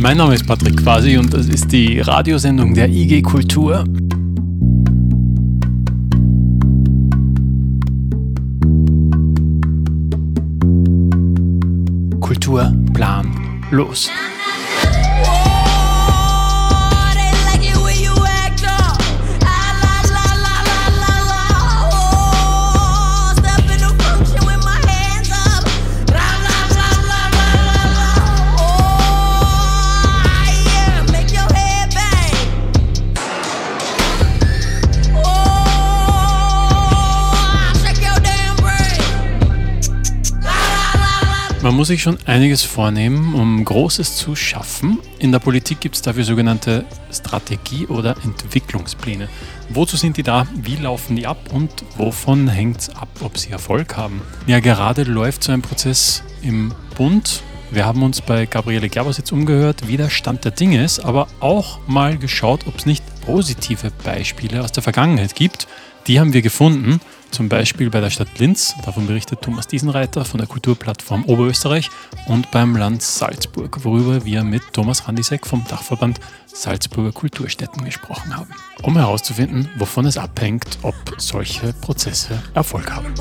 Mein Name ist Patrick Quasi und das ist die Radiosendung der IG Kultur. Kultur, Plan, los. Man muss sich schon einiges vornehmen, um Großes zu schaffen. In der Politik gibt es dafür sogenannte Strategie- oder Entwicklungspläne. Wozu sind die da? Wie laufen die ab? Und wovon hängt es ab, ob sie Erfolg haben? Ja, gerade läuft so ein Prozess im Bund. Wir haben uns bei Gabriele Gerbers umgehört, wie der Stand der Dinge ist, aber auch mal geschaut, ob es nicht positive Beispiele aus der Vergangenheit gibt. Die haben wir gefunden. Zum Beispiel bei der Stadt Linz, davon berichtet Thomas Diesenreiter von der Kulturplattform Oberösterreich und beim Land Salzburg, worüber wir mit Thomas Randisek vom Dachverband Salzburger Kulturstätten gesprochen haben, um herauszufinden, wovon es abhängt, ob solche Prozesse Erfolg haben.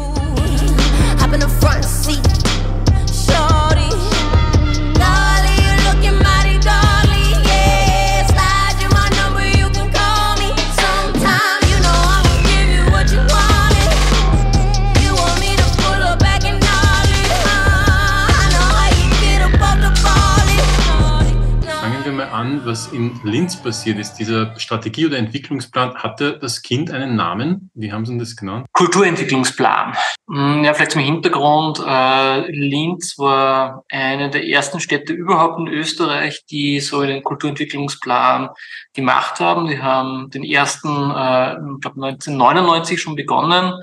An, was in Linz passiert ist. Dieser Strategie- oder Entwicklungsplan, hatte das Kind einen Namen? Wie haben Sie das genannt? Kulturentwicklungsplan. Hm, ja, vielleicht zum Hintergrund. Äh, Linz war eine der ersten Städte überhaupt in Österreich, die so einen Kulturentwicklungsplan gemacht haben. Die haben den ersten, äh, ich glaube 1999 schon begonnen.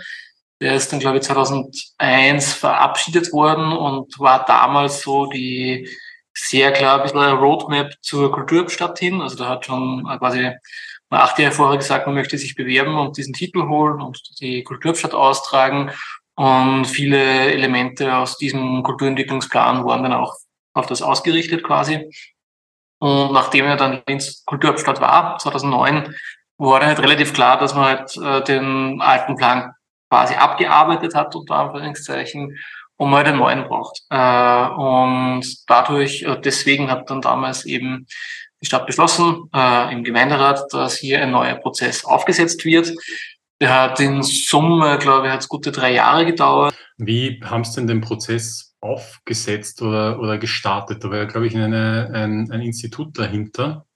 Der ist dann, glaube ich, 2001 verabschiedet worden und war damals so die sehr klar ein bisschen eine Roadmap zur Kulturstadt hin. Also da hat schon quasi mal acht Jahre vorher gesagt, man möchte sich bewerben und diesen Titel holen und die Kulturstadt austragen. Und viele Elemente aus diesem Kulturentwicklungsplan waren dann auch auf das ausgerichtet quasi. Und nachdem er dann Linz Kulturhauptstadt war, 2009, war dann halt relativ klar, dass man halt äh, den alten Plan quasi abgearbeitet hat, unter Anführungszeichen, und man halt einen neuen braucht. Äh, und dadurch, äh, deswegen hat dann damals eben die Stadt beschlossen, äh, im Gemeinderat, dass hier ein neuer Prozess aufgesetzt wird. Der hat in Summe, glaube ich, hat es gute drei Jahre gedauert. Wie haben Sie denn den Prozess aufgesetzt oder, oder gestartet? Da war ja, glaube ich, eine, ein, ein Institut dahinter.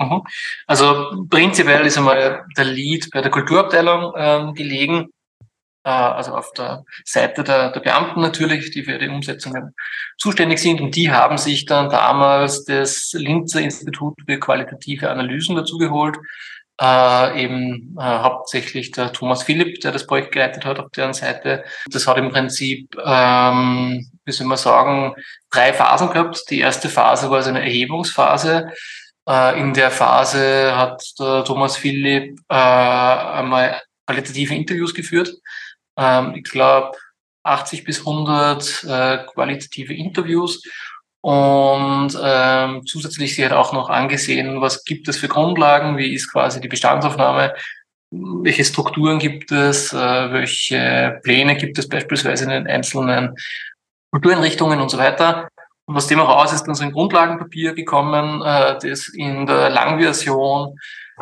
Mhm. Also prinzipiell ist einmal der Lead bei der Kulturabteilung ähm, gelegen. Äh, also auf der Seite der, der Beamten natürlich, die für die Umsetzungen zuständig sind. Und die haben sich dann damals das Linzer Institut für qualitative Analysen dazu geholt. Äh, eben äh, hauptsächlich der Thomas Philipp, der das Projekt geleitet hat auf deren Seite. Das hat im Prinzip, ähm, wie soll man sagen, drei Phasen gehabt. Die erste Phase war so eine Erhebungsphase. Äh, in der Phase hat der Thomas Philipp äh, einmal qualitative Interviews geführt ähm, ich glaube, 80 bis 100 äh, qualitative Interviews und ähm, zusätzlich sie hat auch noch angesehen, was gibt es für Grundlagen, wie ist quasi die Bestandsaufnahme, welche Strukturen gibt es, äh, welche Pläne gibt es beispielsweise in den einzelnen Kultureinrichtungen und so weiter. Und aus dem heraus ist dann so ein Grundlagenpapier gekommen, äh, das in der Langversion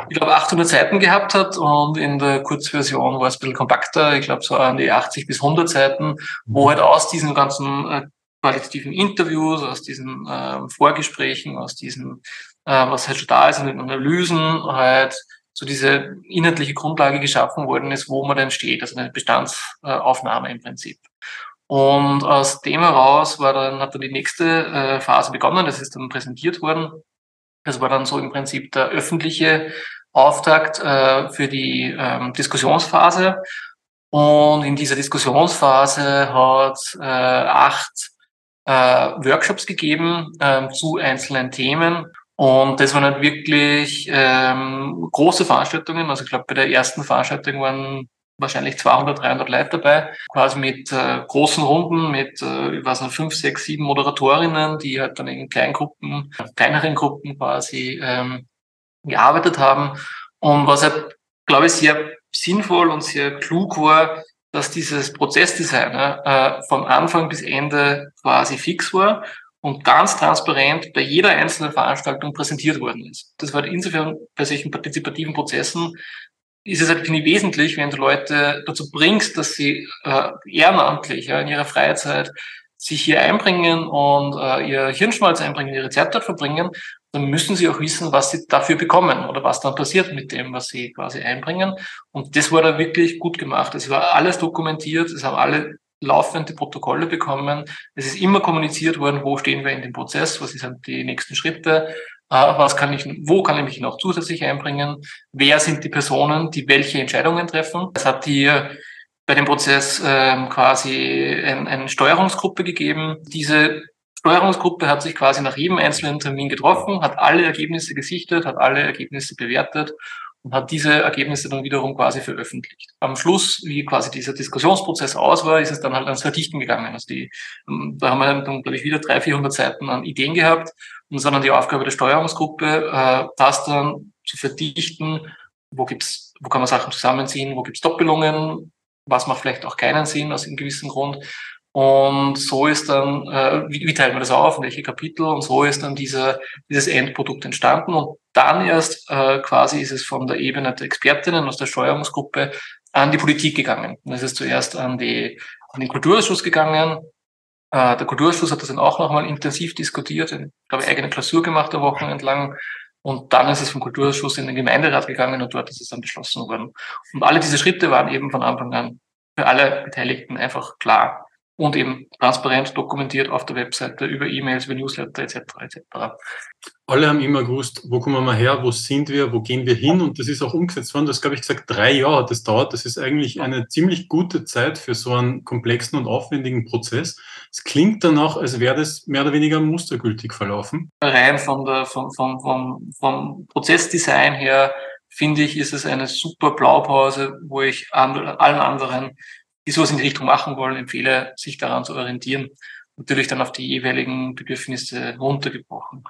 ich glaube, 800 Seiten gehabt hat und in der Kurzversion war es ein bisschen kompakter, ich glaube so an die 80 bis 100 Seiten, wo halt aus diesen ganzen äh, qualitativen Interviews, aus diesen äh, Vorgesprächen, aus diesen, äh, was halt schon da ist, in den Analysen halt so diese inhaltliche Grundlage geschaffen worden ist, wo man denn steht, also eine Bestandsaufnahme im Prinzip. Und aus dem heraus war dann, hat dann die nächste äh, Phase begonnen, das ist dann präsentiert worden das war dann so im Prinzip der öffentliche Auftakt äh, für die ähm, Diskussionsphase. Und in dieser Diskussionsphase hat äh, acht äh, Workshops gegeben äh, zu einzelnen Themen. Und das waren halt wirklich ähm, große Veranstaltungen. Also ich glaube, bei der ersten Veranstaltung waren wahrscheinlich 200, 300 Leute dabei, quasi mit äh, großen Runden, mit, äh, ich weiß nicht, fünf, sechs, sieben Moderatorinnen, die halt dann in kleinen Gruppen, kleineren Gruppen quasi ähm, gearbeitet haben. Und was halt, glaube ich, sehr sinnvoll und sehr klug war, dass dieses Prozessdesign äh, von Anfang bis Ende quasi fix war und ganz transparent bei jeder einzelnen Veranstaltung präsentiert worden ist. Das war insofern bei solchen partizipativen Prozessen ist es halt, finde ich, wesentlich, wenn du Leute dazu bringst, dass sie äh, ehrenamtlich ja, in ihrer Freizeit sich hier einbringen und äh, ihr Hirnschmalz einbringen, ihre Zeit dort verbringen, dann müssen sie auch wissen, was sie dafür bekommen oder was dann passiert mit dem, was sie quasi einbringen. Und das war da wirklich gut gemacht. Es war alles dokumentiert, es haben alle laufende Protokolle bekommen. Es ist immer kommuniziert worden, wo stehen wir in dem Prozess, was sind die nächsten Schritte, was kann ich, wo kann ich mich noch zusätzlich einbringen, wer sind die Personen, die welche Entscheidungen treffen. Es hat hier bei dem Prozess ähm, quasi ein, eine Steuerungsgruppe gegeben. Diese Steuerungsgruppe hat sich quasi nach jedem einzelnen Termin getroffen, hat alle Ergebnisse gesichtet, hat alle Ergebnisse bewertet und hat diese Ergebnisse dann wiederum quasi veröffentlicht. Am Schluss, wie quasi dieser Diskussionsprozess aus war, ist es dann halt ans Verdichten gegangen. Also die, ähm, da haben wir dann, glaube ich, wieder 300, 400 Seiten an Ideen gehabt und sondern die Aufgabe der Steuerungsgruppe, äh, das dann zu verdichten, wo gibt's, wo kann man Sachen zusammenziehen, wo gibt's Doppelungen, was macht vielleicht auch keinen Sinn aus einem gewissen Grund. Und so ist dann, äh, wie, wie teilt man das auf, welche Kapitel? Und so ist dann dieser, dieses Endprodukt entstanden. Und dann erst äh, quasi ist es von der Ebene der Expertinnen aus der Steuerungsgruppe an die Politik gegangen. Und es ist zuerst an, die, an den Kulturausschuss gegangen, äh, der Kulturausschuss hat das dann auch nochmal intensiv diskutiert, ich glaube, eigene Klausur gemacht, der Wochen entlang. Und dann ist es vom Kulturausschuss in den Gemeinderat gegangen und dort ist es dann beschlossen worden. Und alle diese Schritte waren eben von Anfang an für alle Beteiligten einfach klar und eben transparent dokumentiert auf der Webseite über E-Mails, über Newsletter etc. etc. Alle haben immer gewusst, wo kommen wir her, wo sind wir, wo gehen wir hin und das ist auch umgesetzt worden. Das glaube ich gesagt, drei Jahre hat das dauert. Das ist eigentlich eine ziemlich gute Zeit für so einen komplexen und aufwendigen Prozess. Es klingt danach, als wäre das mehr oder weniger mustergültig verlaufen. Rein von der, vom, vom, vom, vom Prozessdesign her finde ich, ist es eine super Blaupause, wo ich allen anderen die sowas in die Richtung machen wollen, empfehle, sich daran zu orientieren. Natürlich dann auf die jeweiligen Bedürfnisse runtergebrochen.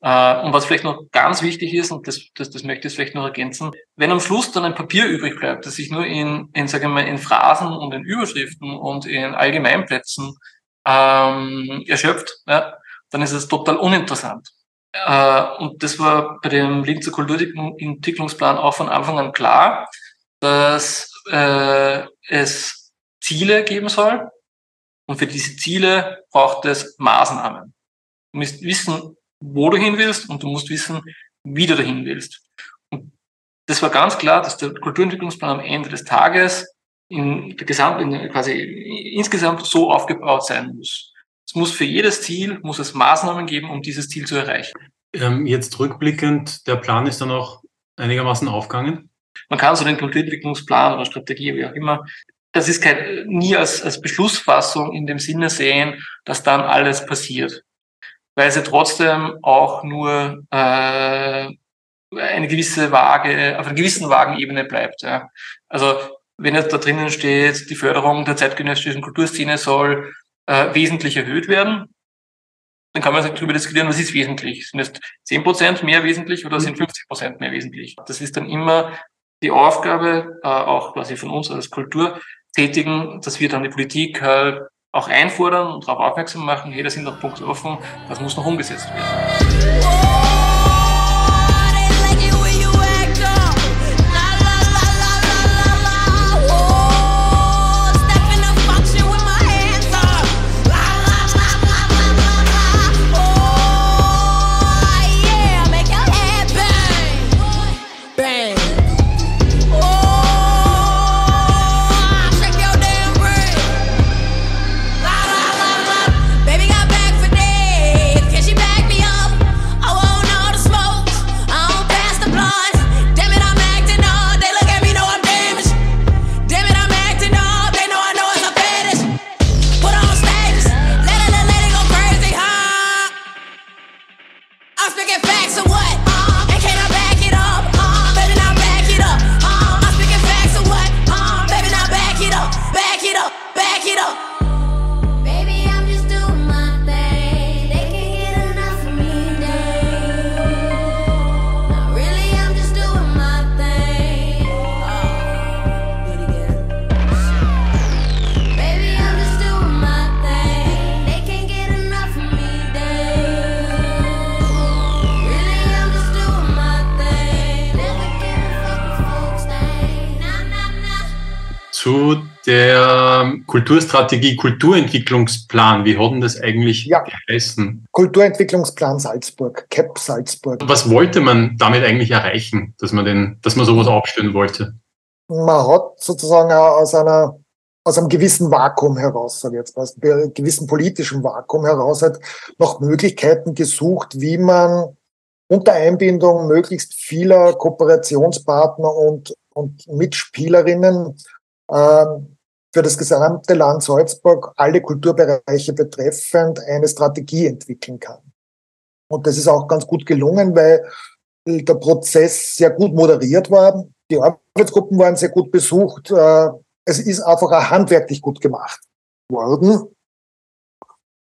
Äh, und was vielleicht noch ganz wichtig ist, und das, das, das möchte ich vielleicht noch ergänzen, wenn am Schluss dann ein Papier übrig bleibt, das sich nur in, in sage ich mal, in Phrasen und in Überschriften und in Allgemeinplätzen ähm, erschöpft, ja, dann ist es total uninteressant. Äh, und das war bei dem Link zur Kulturentwicklungsplan auch von Anfang an klar, dass äh, es Ziele geben soll. Und für diese Ziele braucht es Maßnahmen. Du musst wissen, wo du hin willst und du musst wissen, wie du dahin willst. Und das war ganz klar, dass der Kulturentwicklungsplan am Ende des Tages in der Gesamt, in quasi insgesamt so aufgebaut sein muss. Es muss für jedes Ziel, muss es Maßnahmen geben, um dieses Ziel zu erreichen. Ähm, jetzt rückblickend, der Plan ist dann auch einigermaßen aufgegangen? Man kann so den Kulturentwicklungsplan oder Strategie, wie auch immer, das ist kein, nie als, als Beschlussfassung in dem Sinne sehen, dass dann alles passiert. Weil sie trotzdem auch nur äh, eine gewisse Waage, auf einer gewissen Wagenebene bleibt. Ja. Also wenn jetzt da drinnen steht, die Förderung der zeitgenössischen Kulturszene soll äh, wesentlich erhöht werden, dann kann man darüber diskutieren, was ist wesentlich. Sind es 10% mehr wesentlich oder sind 50% mehr wesentlich? Das ist dann immer die Aufgabe, äh, auch quasi von uns als Kultur, tätigen, dass wir dann die Politik halt auch einfordern und darauf aufmerksam machen, hey, da sind noch Punkte offen, das muss noch umgesetzt werden. Zu der Kulturstrategie, Kulturentwicklungsplan. Wie hat denn das eigentlich ja. geheißen? Kulturentwicklungsplan Salzburg, CAP Salzburg. Was wollte man damit eigentlich erreichen, dass man den, dass man sowas aufstellen wollte? Man hat sozusagen aus einer aus einem gewissen Vakuum heraus, sage ich jetzt mal, aus einem gewissen politischen Vakuum heraus hat noch Möglichkeiten gesucht, wie man unter Einbindung möglichst vieler Kooperationspartner und, und Mitspielerinnen für das gesamte Land Salzburg alle Kulturbereiche betreffend eine Strategie entwickeln kann. Und das ist auch ganz gut gelungen, weil der Prozess sehr gut moderiert war. Die Arbeitsgruppen waren sehr gut besucht. Äh, es ist einfach auch handwerklich gut gemacht worden.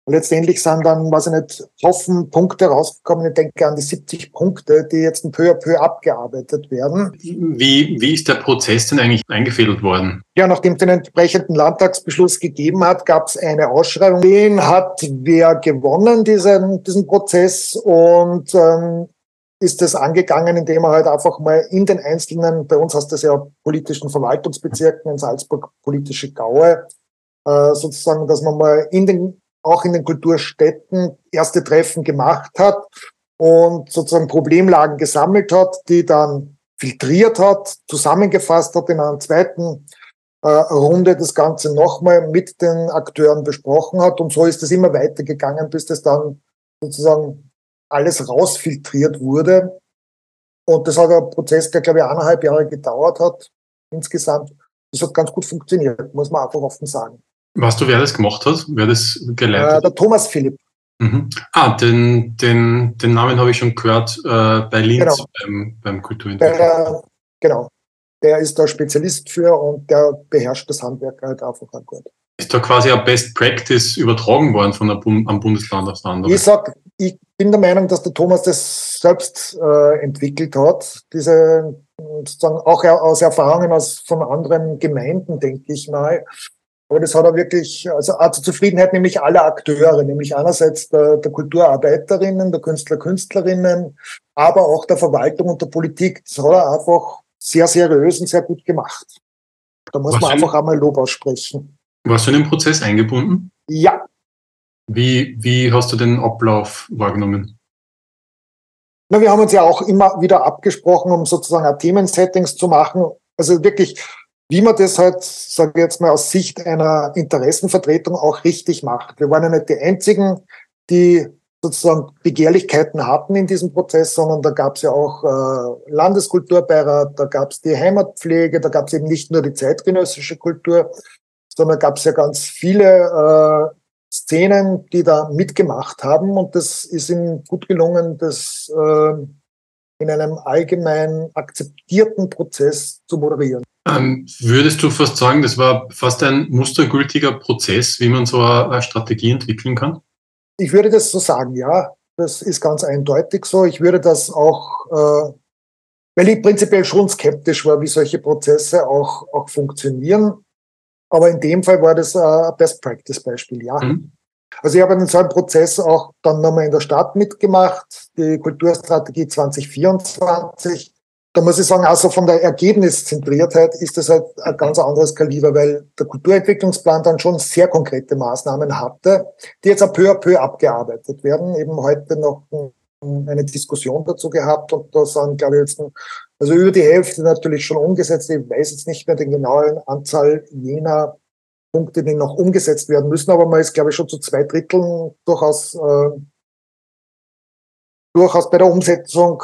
Letztendlich sind dann, weiß ich nicht, Haufen Punkte rausgekommen. Ich denke an die 70 Punkte, die jetzt peu à peu abgearbeitet werden. Wie, wie ist der Prozess denn eigentlich eingefädelt worden? Ja, nachdem es den entsprechenden Landtagsbeschluss gegeben hat, gab es eine Ausschreibung. Den hat wer gewonnen, diesen, diesen Prozess und ähm, ist das angegangen, indem er halt einfach mal in den einzelnen, bei uns heißt das ja politischen Verwaltungsbezirken in Salzburg politische Gaue, äh, sozusagen, dass man mal in den auch in den Kulturstädten erste Treffen gemacht hat und sozusagen Problemlagen gesammelt hat, die dann filtriert hat, zusammengefasst hat in einer zweiten äh, Runde das Ganze nochmal mit den Akteuren besprochen hat. Und so ist es immer weitergegangen, bis das dann sozusagen alles rausfiltriert wurde. Und das hat ein Prozess, der, glaube ich, eineinhalb Jahre gedauert hat insgesamt. Das hat ganz gut funktioniert, muss man einfach offen sagen. Weißt du, wer das gemacht hat? Wer das geleitet hat? Äh, der Thomas Philipp. Mhm. Ah, den, den, den Namen habe ich schon gehört äh, bei Linz genau. beim, beim Kulturentwicklung. Der, genau. Der ist da Spezialist für und der beherrscht das Handwerk halt einfach auch gut. Ist da quasi eine Best Practice übertragen worden von einem Bundesland aufs andere? Ich sag, ich bin der Meinung, dass der Thomas das selbst äh, entwickelt hat. Diese sozusagen auch aus Erfahrungen aus, von anderen Gemeinden, denke ich mal. Aber das hat er wirklich, also auch zur Zufriedenheit nämlich aller Akteure, nämlich einerseits der, der Kulturarbeiterinnen, der Künstler, Künstlerinnen, aber auch der Verwaltung und der Politik. Das hat er einfach sehr seriös und sehr gut gemacht. Da muss was man einfach einmal Lob aussprechen. Warst du in den Prozess eingebunden? Ja. Wie, wie hast du den Ablauf wahrgenommen? Na, wir haben uns ja auch immer wieder abgesprochen, um sozusagen Themensettings zu machen. Also wirklich wie man das halt, sage ich jetzt mal, aus Sicht einer Interessenvertretung auch richtig macht. Wir waren ja nicht die Einzigen, die sozusagen Begehrlichkeiten hatten in diesem Prozess, sondern da gab es ja auch äh, Landeskulturbeirat, da gab es die Heimatpflege, da gab es eben nicht nur die zeitgenössische Kultur, sondern gab es ja ganz viele äh, Szenen, die da mitgemacht haben und das ist ihnen gut gelungen, das äh, in einem allgemein akzeptierten Prozess zu moderieren. Ähm, würdest du fast sagen, das war fast ein mustergültiger Prozess, wie man so eine, Strategie entwickeln kann? Ich würde das so sagen, ja. Das ist ganz eindeutig so. Ich würde das auch, äh, weil ich prinzipiell schon skeptisch war, wie solche Prozesse auch, auch funktionieren. Aber in dem Fall war das ein Best-Practice-Beispiel, ja. Mhm. Also ich habe in so einem Prozess auch dann nochmal in der Stadt mitgemacht, die Kulturstrategie 2024 da muss ich sagen, also von der Ergebniszentriertheit ist das halt ein ganz anderes Kaliber, weil der Kulturentwicklungsplan dann schon sehr konkrete Maßnahmen hatte, die jetzt peu à peu abgearbeitet werden. Eben heute noch eine Diskussion dazu gehabt und da sind, glaube ich, jetzt also über die Hälfte natürlich schon umgesetzt. Ich weiß jetzt nicht mehr den genauen Anzahl jener Punkte, die noch umgesetzt werden müssen, aber man ist, glaube ich, schon zu zwei Dritteln durchaus, äh, durchaus bei der Umsetzung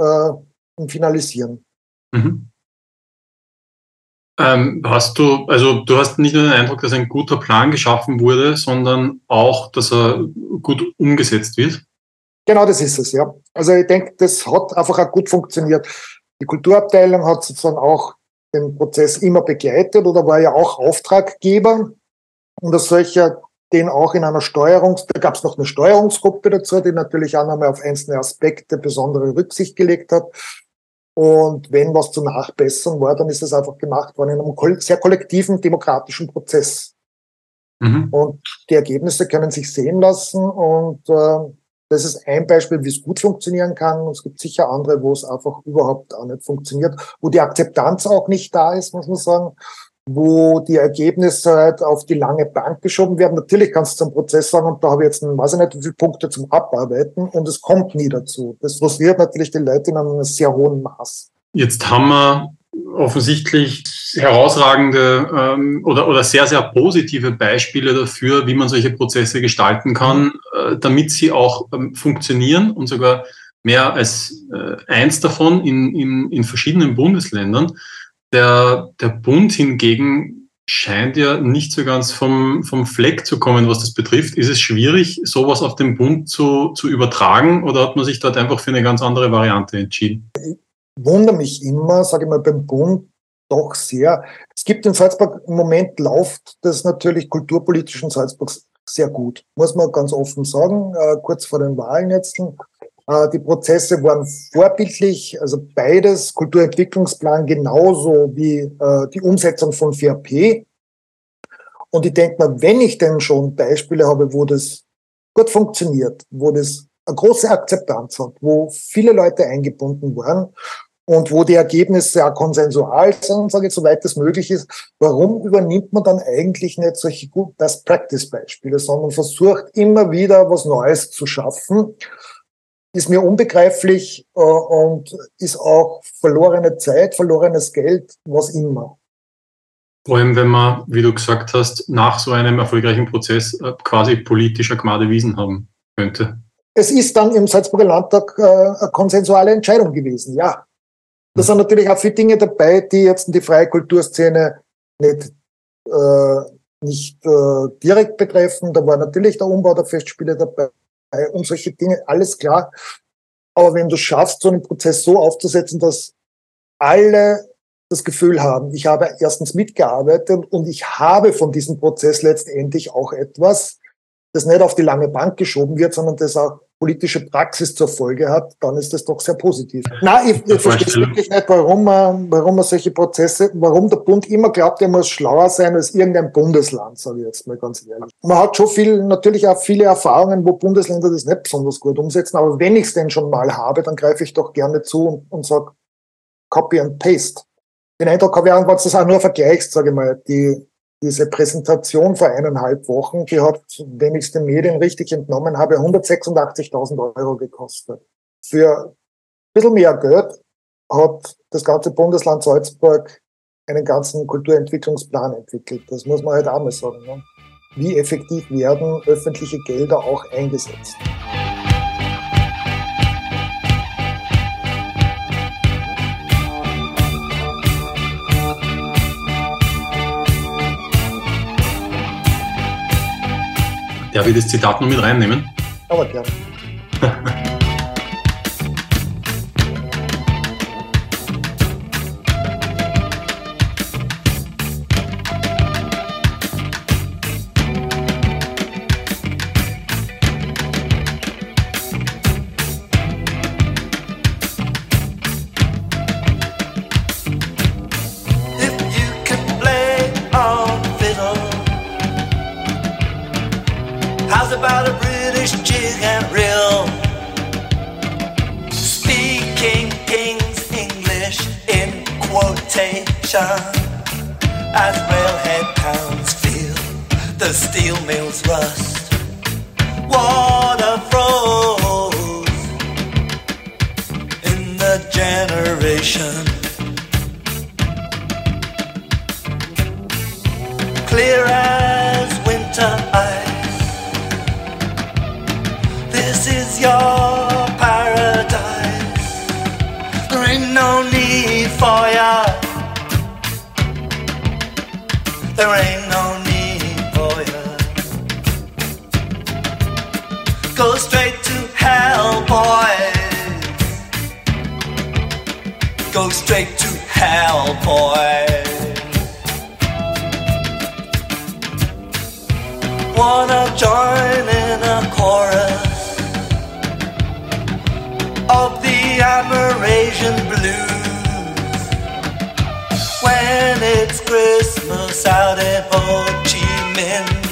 äh, und finalisieren. Mhm. Ähm, hast du, also du hast nicht nur den Eindruck, dass ein guter Plan geschaffen wurde, sondern auch, dass er gut umgesetzt wird? Genau, das ist es, ja. Also ich denke, das hat einfach auch gut funktioniert. Die Kulturabteilung hat sozusagen auch den Prozess immer begleitet oder war ja auch Auftraggeber. Und als solcher den auch in einer Steuerungs, da gab es noch eine Steuerungsgruppe dazu, die natürlich auch nochmal auf einzelne Aspekte besondere Rücksicht gelegt hat. Und wenn was zu nachbessern war, dann ist es einfach gemacht worden in einem sehr kollektiven demokratischen Prozess. Mhm. Und die Ergebnisse können sich sehen lassen. Und äh, das ist ein Beispiel, wie es gut funktionieren kann. Und es gibt sicher andere, wo es einfach überhaupt auch nicht funktioniert, wo die Akzeptanz auch nicht da ist, muss man sagen. Wo die Ergebnisse halt auf die lange Bank geschoben werden. Natürlich kannst du zum Prozess sagen, und da habe ich jetzt, weiß ich nicht, wie viele Punkte zum Abarbeiten und es kommt nie dazu. Das frustriert natürlich die Leute in einem sehr hohen Maß. Jetzt haben wir offensichtlich herausragende ähm, oder, oder sehr, sehr positive Beispiele dafür, wie man solche Prozesse gestalten kann, äh, damit sie auch ähm, funktionieren und sogar mehr als äh, eins davon in, in, in verschiedenen Bundesländern. Der, der Bund hingegen scheint ja nicht so ganz vom, vom Fleck zu kommen, was das betrifft. Ist es schwierig, sowas auf den Bund zu, zu übertragen oder hat man sich dort einfach für eine ganz andere Variante entschieden? Ich wundere mich immer, sage ich mal, beim Bund doch sehr. Es gibt in Salzburg im Moment läuft das natürlich kulturpolitisch in Salzburg sehr gut, muss man ganz offen sagen, äh, kurz vor den Wahlen jetzt. Äh, die Prozesse waren vorbildlich, also beides, Kulturentwicklungsplan genauso wie äh, die Umsetzung von 4P. Und ich denke mal, wenn ich denn schon Beispiele habe, wo das gut funktioniert, wo das eine große Akzeptanz hat, wo viele Leute eingebunden waren und wo die Ergebnisse auch konsensual sind, sage ich, soweit es möglich ist, warum übernimmt man dann eigentlich nicht solche gut Best-Practice-Beispiele, sondern versucht immer wieder was Neues zu schaffen ist mir unbegreiflich äh, und ist auch verlorene Zeit, verlorenes Geld, was immer. Vor allem, wenn man, wie du gesagt hast, nach so einem erfolgreichen Prozess äh, quasi politischer Gnade wiesen haben könnte. Es ist dann im Salzburger Landtag äh, eine konsensuale Entscheidung gewesen, ja. Da sind natürlich auch viele Dinge dabei, die jetzt in die freie Kulturszene nicht, äh, nicht äh, direkt betreffen. Da war natürlich der Umbau der Festspiele dabei und solche Dinge, alles klar. Aber wenn du schaffst, so einen Prozess so aufzusetzen, dass alle das Gefühl haben, ich habe erstens mitgearbeitet und ich habe von diesem Prozess letztendlich auch etwas, das nicht auf die lange Bank geschoben wird, sondern das auch politische Praxis zur Folge hat, dann ist das doch sehr positiv. Nein, ich, ich verstehe wirklich nicht, warum man, warum man solche Prozesse, warum der Bund immer glaubt, er muss schlauer sein als irgendein Bundesland, sage ich jetzt mal ganz ehrlich. Man hat schon viel, natürlich auch viele Erfahrungen, wo Bundesländer das nicht besonders gut umsetzen, aber wenn ich es denn schon mal habe, dann greife ich doch gerne zu und, und sage Copy and Paste. Den Eindruck habe ich wenn du das auch nur vergleichst, sage ich mal, die diese Präsentation vor eineinhalb Wochen, die hat, wenn ich es den Medien richtig entnommen habe, 186.000 Euro gekostet. Für ein bisschen mehr Geld hat das ganze Bundesland Salzburg einen ganzen Kulturentwicklungsplan entwickelt. Das muss man halt auch mal sagen. Ne? Wie effektiv werden öffentliche Gelder auch eingesetzt? Darf ich das Zitat noch mit reinnehmen? Aber gerne. 샤 Go straight to hell, boys. Go straight to hell, boys. wanna join in a chorus of the admiration blues when it's Christmas out in Ho Chi Minh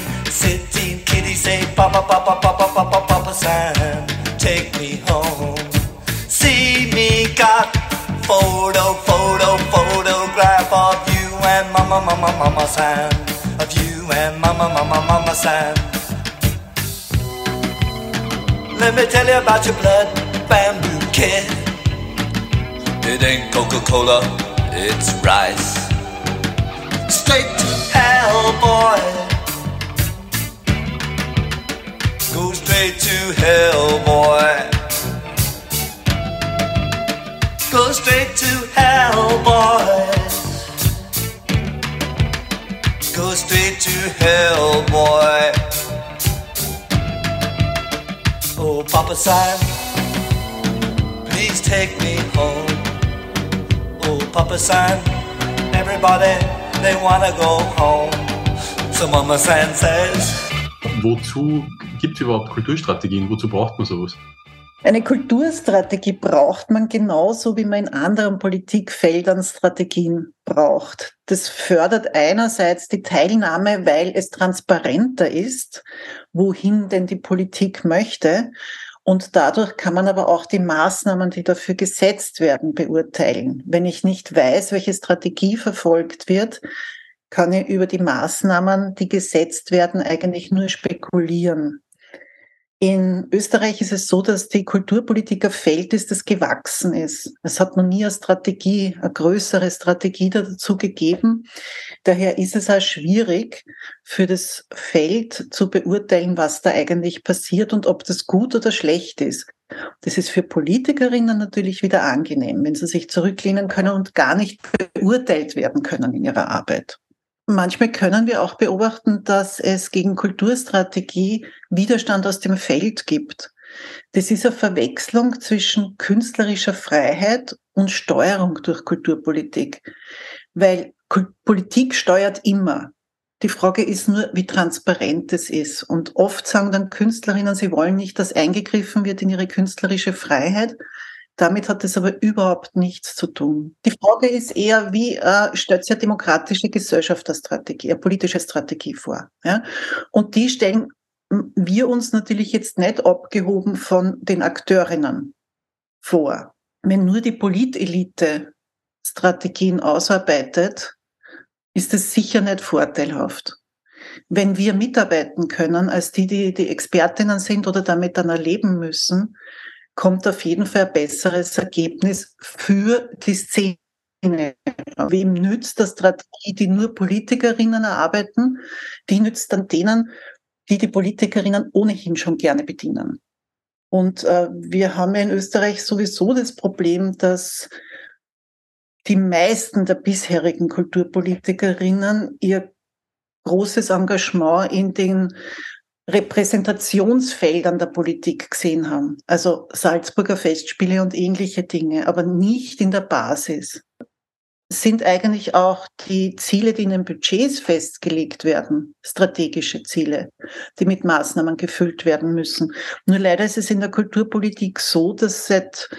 lady say, Papa, Papa, Papa, Papa, Papa Sam, take me home. See me got photo, photo, photograph of you and Mama, Mama, Mama Sam. Of you and Mama, Mama, Mama Sam. Let me tell you about your blood bamboo kid. It ain't Coca Cola, it's rice. Straight Straight to hell, boy. Go straight to hell, boy. Go straight to hell, boy. Oh, Papa San, please take me home. Oh, Papa San, everybody, they wanna go home. So Mama San says. Wozu gibt es überhaupt Kulturstrategien? Wozu braucht man sowas? Eine Kulturstrategie braucht man genauso, wie man in anderen Politikfeldern Strategien braucht. Das fördert einerseits die Teilnahme, weil es transparenter ist, wohin denn die Politik möchte. Und dadurch kann man aber auch die Maßnahmen, die dafür gesetzt werden, beurteilen. Wenn ich nicht weiß, welche Strategie verfolgt wird, kann ich über die Maßnahmen, die gesetzt werden, eigentlich nur spekulieren. In Österreich ist es so, dass die Kulturpolitik ein Feld ist, das gewachsen ist. Es hat noch nie eine Strategie, eine größere Strategie dazu gegeben. Daher ist es auch schwierig für das Feld zu beurteilen, was da eigentlich passiert und ob das gut oder schlecht ist. Das ist für Politikerinnen natürlich wieder angenehm, wenn sie sich zurücklehnen können und gar nicht beurteilt werden können in ihrer Arbeit. Manchmal können wir auch beobachten, dass es gegen Kulturstrategie Widerstand aus dem Feld gibt. Das ist eine Verwechslung zwischen künstlerischer Freiheit und Steuerung durch Kulturpolitik. Weil Politik steuert immer. Die Frage ist nur, wie transparent es ist. Und oft sagen dann Künstlerinnen, sie wollen nicht, dass eingegriffen wird in ihre künstlerische Freiheit, damit hat es aber überhaupt nichts zu tun. Die Frage ist eher, wie äh, stellt sich eine demokratische Gesellschaft eine Strategie, eine politische Strategie vor? Ja? Und die stellen wir uns natürlich jetzt nicht abgehoben von den Akteurinnen vor. Wenn nur die Politelite Strategien ausarbeitet, ist es sicher nicht vorteilhaft. Wenn wir mitarbeiten können, als die, die die Expertinnen sind oder damit dann erleben müssen, kommt auf jeden Fall ein besseres Ergebnis für die Szene. Wem nützt der Strategie, die nur Politikerinnen erarbeiten? Die nützt dann denen, die die Politikerinnen ohnehin schon gerne bedienen. Und äh, wir haben ja in Österreich sowieso das Problem, dass die meisten der bisherigen Kulturpolitikerinnen ihr großes Engagement in den Repräsentationsfeldern der Politik gesehen haben. Also Salzburger Festspiele und ähnliche Dinge, aber nicht in der Basis. Sind eigentlich auch die Ziele, die in den Budgets festgelegt werden, strategische Ziele, die mit Maßnahmen gefüllt werden müssen. Nur leider ist es in der Kulturpolitik so, dass seit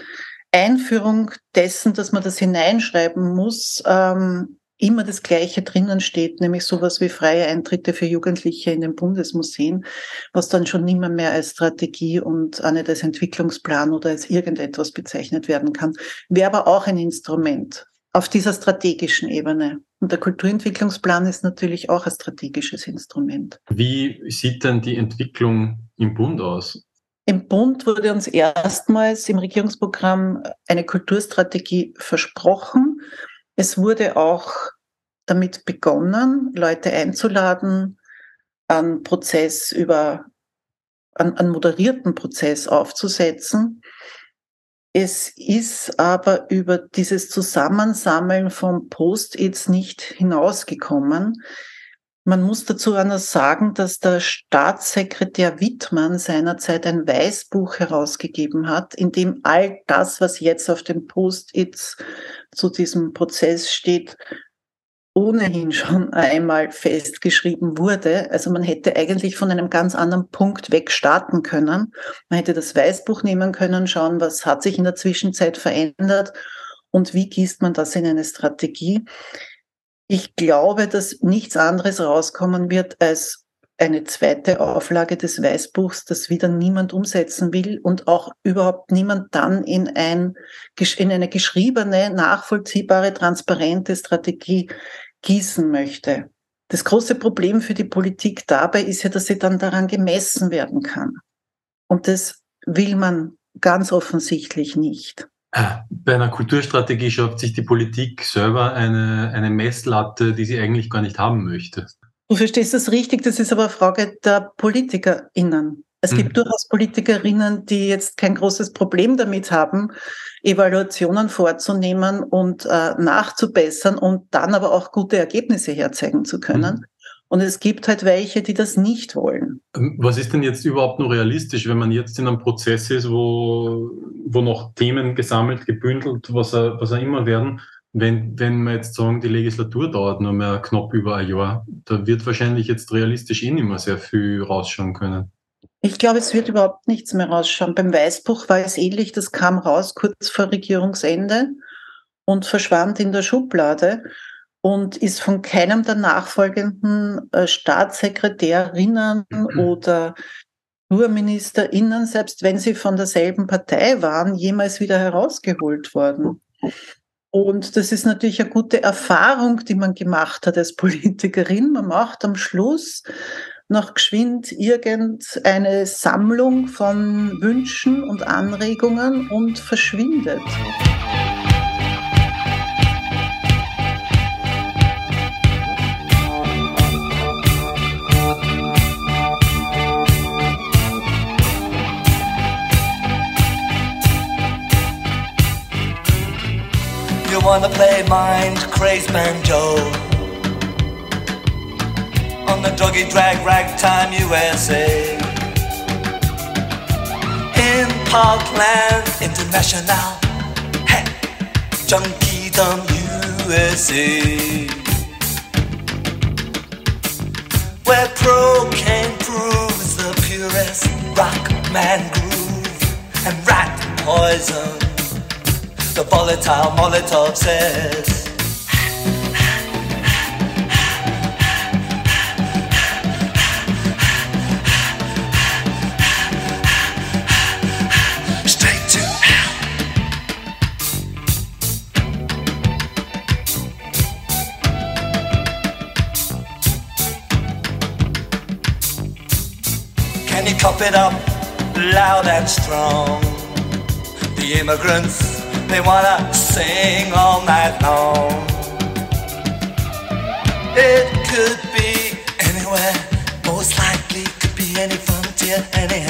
Einführung dessen, dass man das hineinschreiben muss, ähm, immer das Gleiche drinnen steht, nämlich sowas wie freie Eintritte für Jugendliche in den Bundesmuseen, was dann schon nimmer mehr als Strategie und auch nicht als Entwicklungsplan oder als irgendetwas bezeichnet werden kann, wäre aber auch ein Instrument auf dieser strategischen Ebene. Und der Kulturentwicklungsplan ist natürlich auch ein strategisches Instrument. Wie sieht denn die Entwicklung im Bund aus? Im Bund wurde uns erstmals im Regierungsprogramm eine Kulturstrategie versprochen. Es wurde auch damit begonnen, Leute einzuladen, einen Prozess über, einen, einen moderierten Prozess aufzusetzen. Es ist aber über dieses Zusammensammeln von Post-its nicht hinausgekommen. Man muss dazu auch noch sagen, dass der Staatssekretär Wittmann seinerzeit ein Weißbuch herausgegeben hat, in dem all das, was jetzt auf den Post-its zu diesem Prozess steht, ohnehin schon einmal festgeschrieben wurde. Also man hätte eigentlich von einem ganz anderen Punkt weg starten können. Man hätte das Weißbuch nehmen können, schauen, was hat sich in der Zwischenzeit verändert und wie gießt man das in eine Strategie. Ich glaube, dass nichts anderes rauskommen wird als eine zweite Auflage des Weißbuchs, das wieder niemand umsetzen will und auch überhaupt niemand dann in, ein, in eine geschriebene, nachvollziehbare, transparente Strategie gießen möchte. Das große Problem für die Politik dabei ist ja, dass sie dann daran gemessen werden kann. Und das will man ganz offensichtlich nicht. Bei einer Kulturstrategie schafft sich die Politik selber eine, eine Messlatte, die sie eigentlich gar nicht haben möchte. Du verstehst das richtig, das ist aber eine Frage der PolitikerInnen. Es mhm. gibt durchaus Politikerinnen, die jetzt kein großes Problem damit haben, Evaluationen vorzunehmen und äh, nachzubessern und dann aber auch gute Ergebnisse herzeigen zu können. Mhm. Und es gibt halt welche, die das nicht wollen. Ähm, was ist denn jetzt überhaupt noch realistisch, wenn man jetzt in einem Prozess ist, wo, wo noch Themen gesammelt, gebündelt, was er, was er immer werden, wenn, wenn wir jetzt sagen, die Legislatur dauert nur mehr knapp über ein Jahr, da wird wahrscheinlich jetzt realistisch eh nicht mehr sehr viel rausschauen können. Ich glaube, es wird überhaupt nichts mehr rausschauen. Beim Weißbuch war es ähnlich, das kam raus kurz vor Regierungsende und verschwand in der Schublade und ist von keinem der nachfolgenden äh, Staatssekretärinnen mhm. oder NurministerInnen, selbst wenn sie von derselben Partei waren, jemals wieder herausgeholt worden. Und das ist natürlich eine gute Erfahrung, die man gemacht hat als Politikerin. Man macht am Schluss noch geschwind irgendeine Sammlung von Wünschen und Anregungen und verschwindet. Wanna play mind crazed banjo on the doggy drag ragtime USA. In Parkland International, hey, Junkie Dumb USA. Where cocaine proves the purest rock man groove and rat poison. The volatile Molotov says. Can you pop it up loud and strong. The immigrants, they wanna sing all night long. It could be anywhere, most likely could be any frontier, any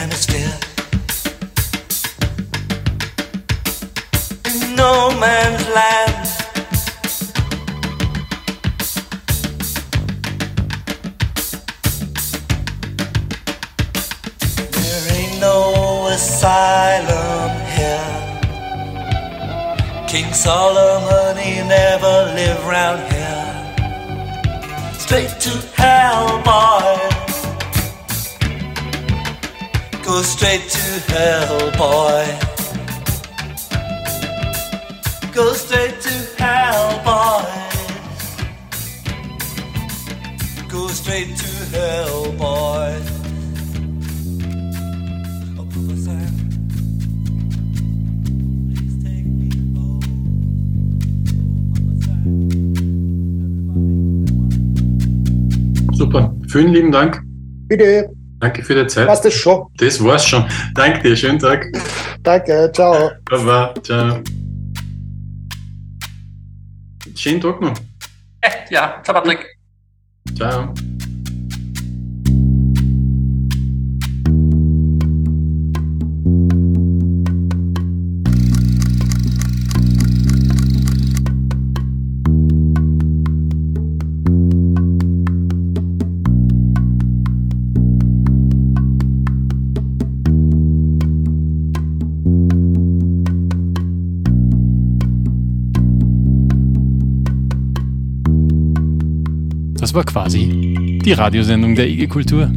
Solomon, he never lived round here. Straight to hell, boy. Go straight to hell, boy. Go straight to hell, boy. Go straight to hell, boy. Super. Vielen lieben Dank. Bitte. Danke für die Zeit. Was das schon? Das war's schon. Danke dir. Schönen Tag. Danke. Ciao. Baba. Ciao. Schönen Tag noch. Ja, ciao Patrick. Ciao. War quasi die Radiosendung der IG Kultur.